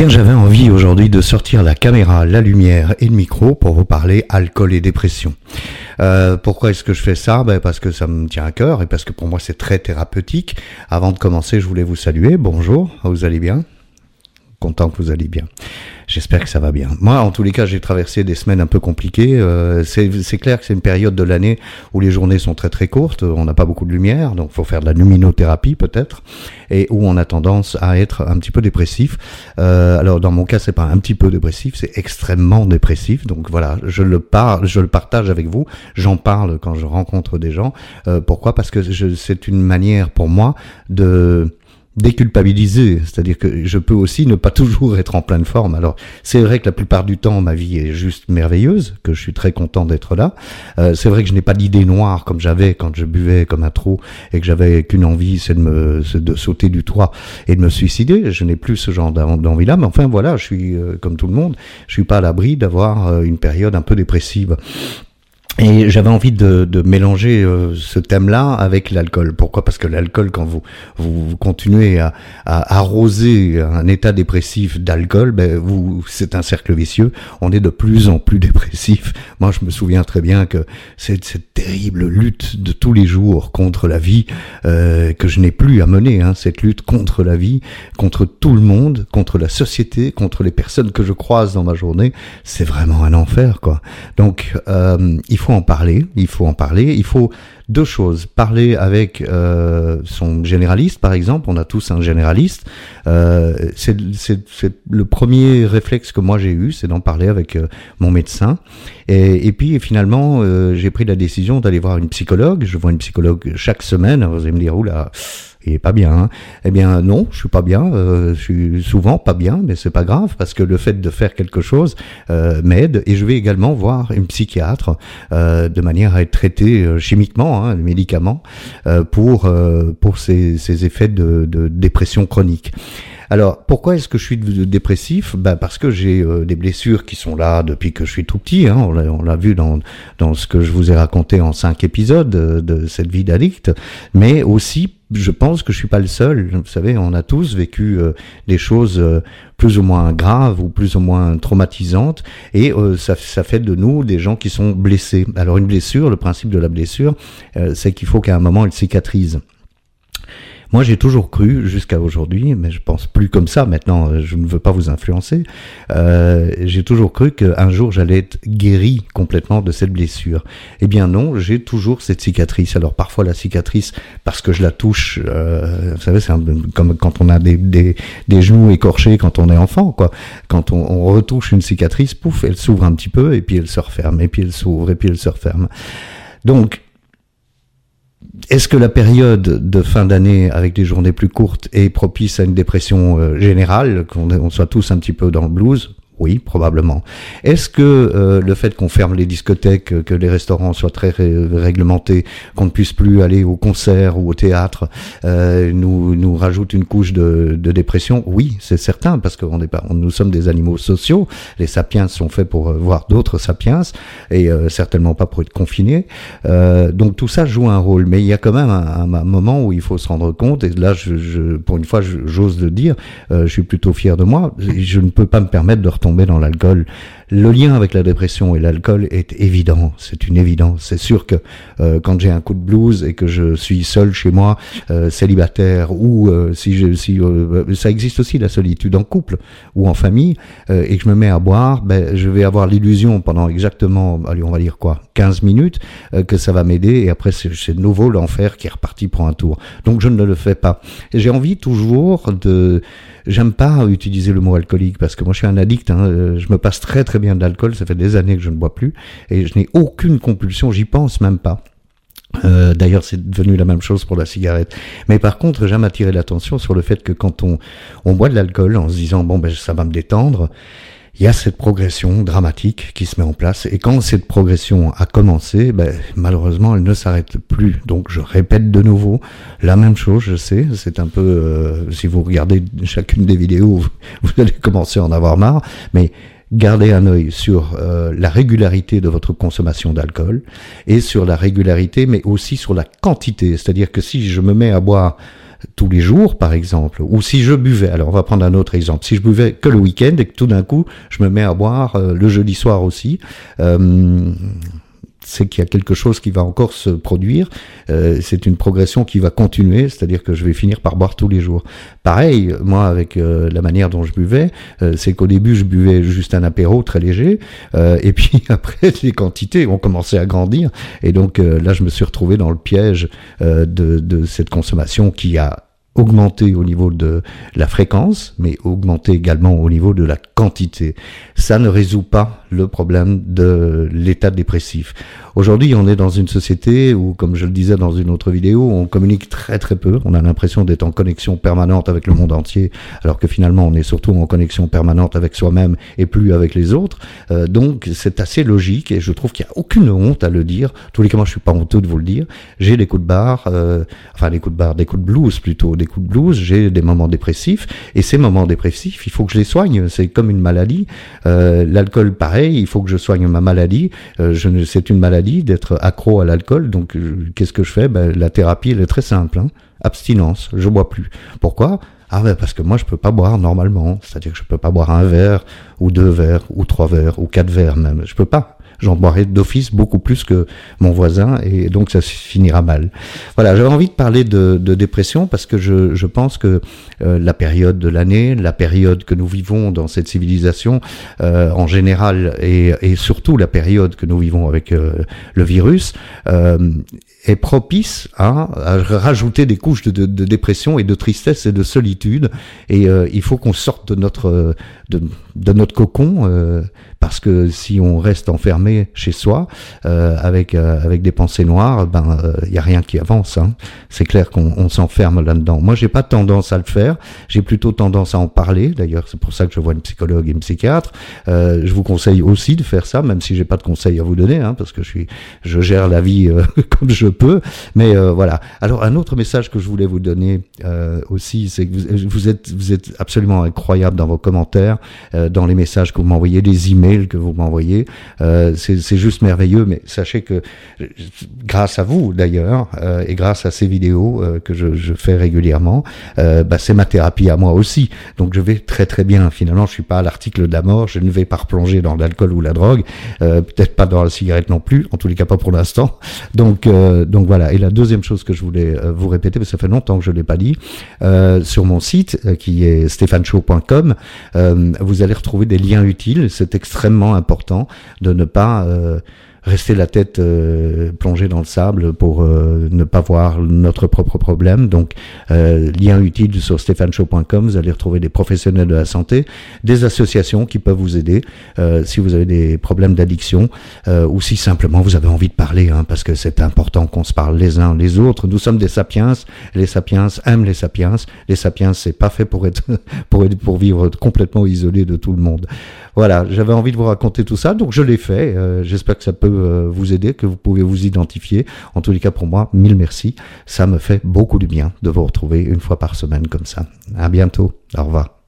bien, j'avais envie aujourd'hui de sortir la caméra, la lumière et le micro pour vous parler alcool et dépression. Euh, pourquoi est-ce que je fais ça? Ben Parce que ça me tient à cœur et parce que pour moi c'est très thérapeutique. Avant de commencer, je voulais vous saluer. Bonjour, vous allez bien? Content que vous allez bien. J'espère que ça va bien. Moi, en tous les cas, j'ai traversé des semaines un peu compliquées. Euh, c'est clair que c'est une période de l'année où les journées sont très très courtes, on n'a pas beaucoup de lumière, donc faut faire de la luminothérapie peut-être, et où on a tendance à être un petit peu dépressif. Euh, alors dans mon cas, c'est pas un petit peu dépressif, c'est extrêmement dépressif. Donc voilà, je le parle, je le partage avec vous. J'en parle quand je rencontre des gens. Euh, pourquoi? Parce que c'est une manière pour moi de déculpabiliser, c'est-à-dire que je peux aussi ne pas toujours être en pleine forme. Alors c'est vrai que la plupart du temps ma vie est juste merveilleuse, que je suis très content d'être là. Euh, c'est vrai que je n'ai pas d'idées noires comme j'avais quand je buvais comme un trou et que j'avais qu'une envie, c'est de me de sauter du toit et de me suicider. Je n'ai plus ce genre d'envie-là, mais enfin voilà, je suis euh, comme tout le monde, je suis pas à l'abri d'avoir euh, une période un peu dépressive. Et j'avais envie de, de mélanger euh, ce thème-là avec l'alcool. Pourquoi? Parce que l'alcool, quand vous, vous, continuez à, à, arroser un état dépressif d'alcool, ben vous, c'est un cercle vicieux. On est de plus en plus dépressif. Moi, je me souviens très bien que c'est cette terrible lutte de tous les jours contre la vie euh, que je n'ai plus à mener. Hein, cette lutte contre la vie, contre tout le monde, contre la société, contre les personnes que je croise dans ma journée, c'est vraiment un enfer, quoi. Donc, euh, il faut en parler, il faut en parler, il faut deux choses. Parler avec euh, son généraliste, par exemple, on a tous un généraliste. Euh, c'est le premier réflexe que moi j'ai eu, c'est d'en parler avec euh, mon médecin. Et, et puis finalement, euh, j'ai pris la décision d'aller voir une psychologue. Je vois une psychologue chaque semaine. Vous allez me dire, oula il est pas bien. Hein. Eh bien non, je suis pas bien. Euh, je suis souvent pas bien, mais c'est pas grave parce que le fait de faire quelque chose euh, m'aide. Et je vais également voir une psychiatre euh, de manière à être traité euh, chimiquement, hein, médicaments, euh, pour pour ces, ces effets de, de dépression chronique. Alors, pourquoi est-ce que je suis dépressif? Ben Parce que j'ai euh, des blessures qui sont là depuis que je suis tout petit. Hein. On l'a vu dans, dans ce que je vous ai raconté en cinq épisodes euh, de, cette vie d'addict. Mais aussi, je pense que je suis pas le seul. Vous savez, on a tous vécu euh, des choses plus ou moins graves ou plus ou moins traumatisantes. Et ça, ça fait de nous des gens qui sont blessés. Alors, une blessure, le principe de la blessure, c'est qu'il faut qu'à un moment, elle cicatrise. Moi, j'ai toujours cru, jusqu'à aujourd'hui, mais je pense plus comme ça maintenant, euh, je ne veux pas vous influencer, euh, j'ai toujours cru qu'un jour j'allais être guéri complètement de cette blessure. Eh bien non, j'ai toujours cette cicatrice. Alors parfois la cicatrice, parce que je la touche, euh, vous savez, c'est comme quand on a des, des, des, genoux écorchés quand on est enfant, quoi. Quand on, on retouche une cicatrice, pouf, elle s'ouvre un petit peu, et puis elle se referme, et puis elle s'ouvre, et puis elle se referme. Donc, est-ce que la période de fin d'année avec des journées plus courtes est propice à une dépression euh, générale, qu'on soit tous un petit peu dans le blues? Oui, probablement. Est-ce que euh, le fait qu'on ferme les discothèques, que les restaurants soient très réglementés, qu'on ne puisse plus aller au concert ou au théâtre, euh, nous, nous rajoute une couche de, de dépression? Oui, c'est certain, parce que on est pas, nous sommes des animaux sociaux. Les sapiens sont faits pour voir d'autres sapiens et euh, certainement pas pour être confinés. Euh, donc tout ça joue un rôle, mais il y a quand même un, moment où il faut se rendre compte. Et là, je, je pour une fois, j'ose le dire, je suis plutôt fier de moi. Je ne peux pas me permettre de retomber dans l'alcool. Le lien avec la dépression et l'alcool est évident, c'est une évidence. C'est sûr que euh, quand j'ai un coup de blues et que je suis seul chez moi, euh, célibataire, ou euh, si, je, si ça existe aussi la solitude en couple ou en famille, et que je me mets à boire, ben, je vais avoir l'illusion pendant exactement, allez, on va dire quoi, 15 minutes, que ça va m'aider, et après c'est de nouveau l'enfer qui est reparti pour un tour. Donc je ne le fais pas. J'ai envie toujours de J'aime pas utiliser le mot alcoolique parce que moi je suis un addict. Hein, euh, je me passe très très bien de l'alcool. Ça fait des années que je ne bois plus et je n'ai aucune compulsion. J'y pense même pas. Euh, D'ailleurs, c'est devenu la même chose pour la cigarette. Mais par contre, j'aime attirer l'attention sur le fait que quand on, on boit de l'alcool en se disant bon ben ça va me détendre, il y a cette progression dramatique qui se met en place. Et quand cette progression a commencé, ben, malheureusement, elle ne s'arrête plus. Donc, je répète de nouveau la même chose, je sais. C'est un peu, euh, si vous regardez chacune des vidéos, vous allez commencer à en avoir marre. Mais gardez un œil sur euh, la régularité de votre consommation d'alcool et sur la régularité, mais aussi sur la quantité. C'est-à-dire que si je me mets à boire tous les jours, par exemple, ou si je buvais, alors on va prendre un autre exemple, si je buvais que le week-end et que tout d'un coup je me mets à boire euh, le jeudi soir aussi, euh, c'est qu'il y a quelque chose qui va encore se produire. Euh, c'est une progression qui va continuer, c'est-à-dire que je vais finir par boire tous les jours. Pareil, moi, avec euh, la manière dont je buvais, euh, c'est qu'au début, je buvais juste un apéro très léger, et puis après, les quantités ont commencé à grandir, et donc là, je me suis retrouvé dans le piège de, de cette consommation qui a augmenter au niveau de la fréquence, mais augmenter également au niveau de la quantité. Ça ne résout pas le problème de l'état dépressif. Aujourd'hui, on est dans une société où, comme je le disais dans une autre vidéo, on communique très très peu. On a l'impression d'être en connexion permanente avec le monde entier, alors que finalement, on est surtout en connexion permanente avec soi-même et plus avec les autres. Euh, donc, c'est assez logique et je trouve qu'il n'y a aucune honte à le dire. tous les cas, moi, je suis pas honteux de vous le dire. J'ai des coups de barre, euh, enfin des coups de barre, des coups de blues plutôt, des coups de blues. J'ai des moments dépressifs et ces moments dépressifs, il faut que je les soigne. C'est comme une maladie. Euh, L'alcool, pareil, il faut que je soigne ma maladie. Euh, c'est une maladie d'être accro à l'alcool. Donc, qu'est-ce que je fais? Ben, La thérapie, elle est très simple. Hein. Abstinence, je bois plus. Pourquoi? Ah ben parce que moi je peux pas boire normalement, c'est-à-dire que je peux pas boire un verre ou deux verres ou trois verres ou quatre verres même, je peux pas j'en boirai d'office beaucoup plus que mon voisin et donc ça finira mal. Voilà, j'avais envie de parler de, de, dépression parce que je, je pense que euh, la période de l'année, la période que nous vivons dans cette civilisation euh, en général et, et, surtout la période que nous vivons avec euh, le virus est propice à, rajouter des couches de, de, dépression et de tristesse et de solitude. Et il faut qu'on sorte de notre de, de notre cocon parce que si on reste enfermé chez soi euh, avec euh, avec des pensées noires, ben il euh, y a rien qui avance. Hein. C'est clair qu'on s'enferme là-dedans. Moi, j'ai pas tendance à le faire. J'ai plutôt tendance à en parler. D'ailleurs, c'est pour ça que je vois une psychologue et une psychiatre. Euh, je vous conseille aussi de faire ça, même si j'ai pas de conseils à vous donner, hein, parce que je suis je gère la vie comme je peux. Mais voilà. Alors un autre message que je voulais vous donner aussi, c'est que vous, vous, êtes vous êtes absolument incroyable dans vos commentaires, dans les messages que vous m'envoyez, les emails que vous m'envoyez. Euh, c'est juste merveilleux, mais sachez que grâce à vous d'ailleurs, euh, et grâce à ces vidéos euh, que je, je, fais régulièrement, euh, bah, c'est ma thérapie à moi aussi. Donc je vais très très bien. Finalement, je suis pas à l'article de la mort, je ne vais pas replonger dans l'alcool ou la drogue, euh, peut-être pas dans la cigarette non plus, en tous les cas pas pour l'instant. Donc donc voilà. Et la deuxième chose que je voulais vous répéter, parce que ça fait longtemps que je l'ai pas dit, sur mon site qui est stéphaneshow.com, vous allez retrouver des liens utiles. C'est extrêmement extrêmement important de ne pas euh, rester la tête euh, plongée dans le sable pour euh, ne pas voir notre propre problème. Donc, euh, lien utile sur stéphaneshow.com, vous allez retrouver des professionnels de la santé, des associations qui peuvent vous aider si vous avez des problèmes d'addiction ou si simplement vous avez envie de parler, hein, parce que c'est important qu'on se parle les uns les autres. Nous sommes des sapiens, les sapiens aiment les sapiens. Les sapiens, c'est pas fait pour être pour pour vivre complètement isolé de tout le monde. Voilà, j'avais envie de vous raconter tout ça, donc je l'ai fait. J'espère que ça peut euh, vous aider, que vous pouvez vous identifier. En tous les cas, pour moi, mille merci. Ça me fait beaucoup du bien de vous retrouver une fois par semaine comme ça. À bientôt. Au revoir.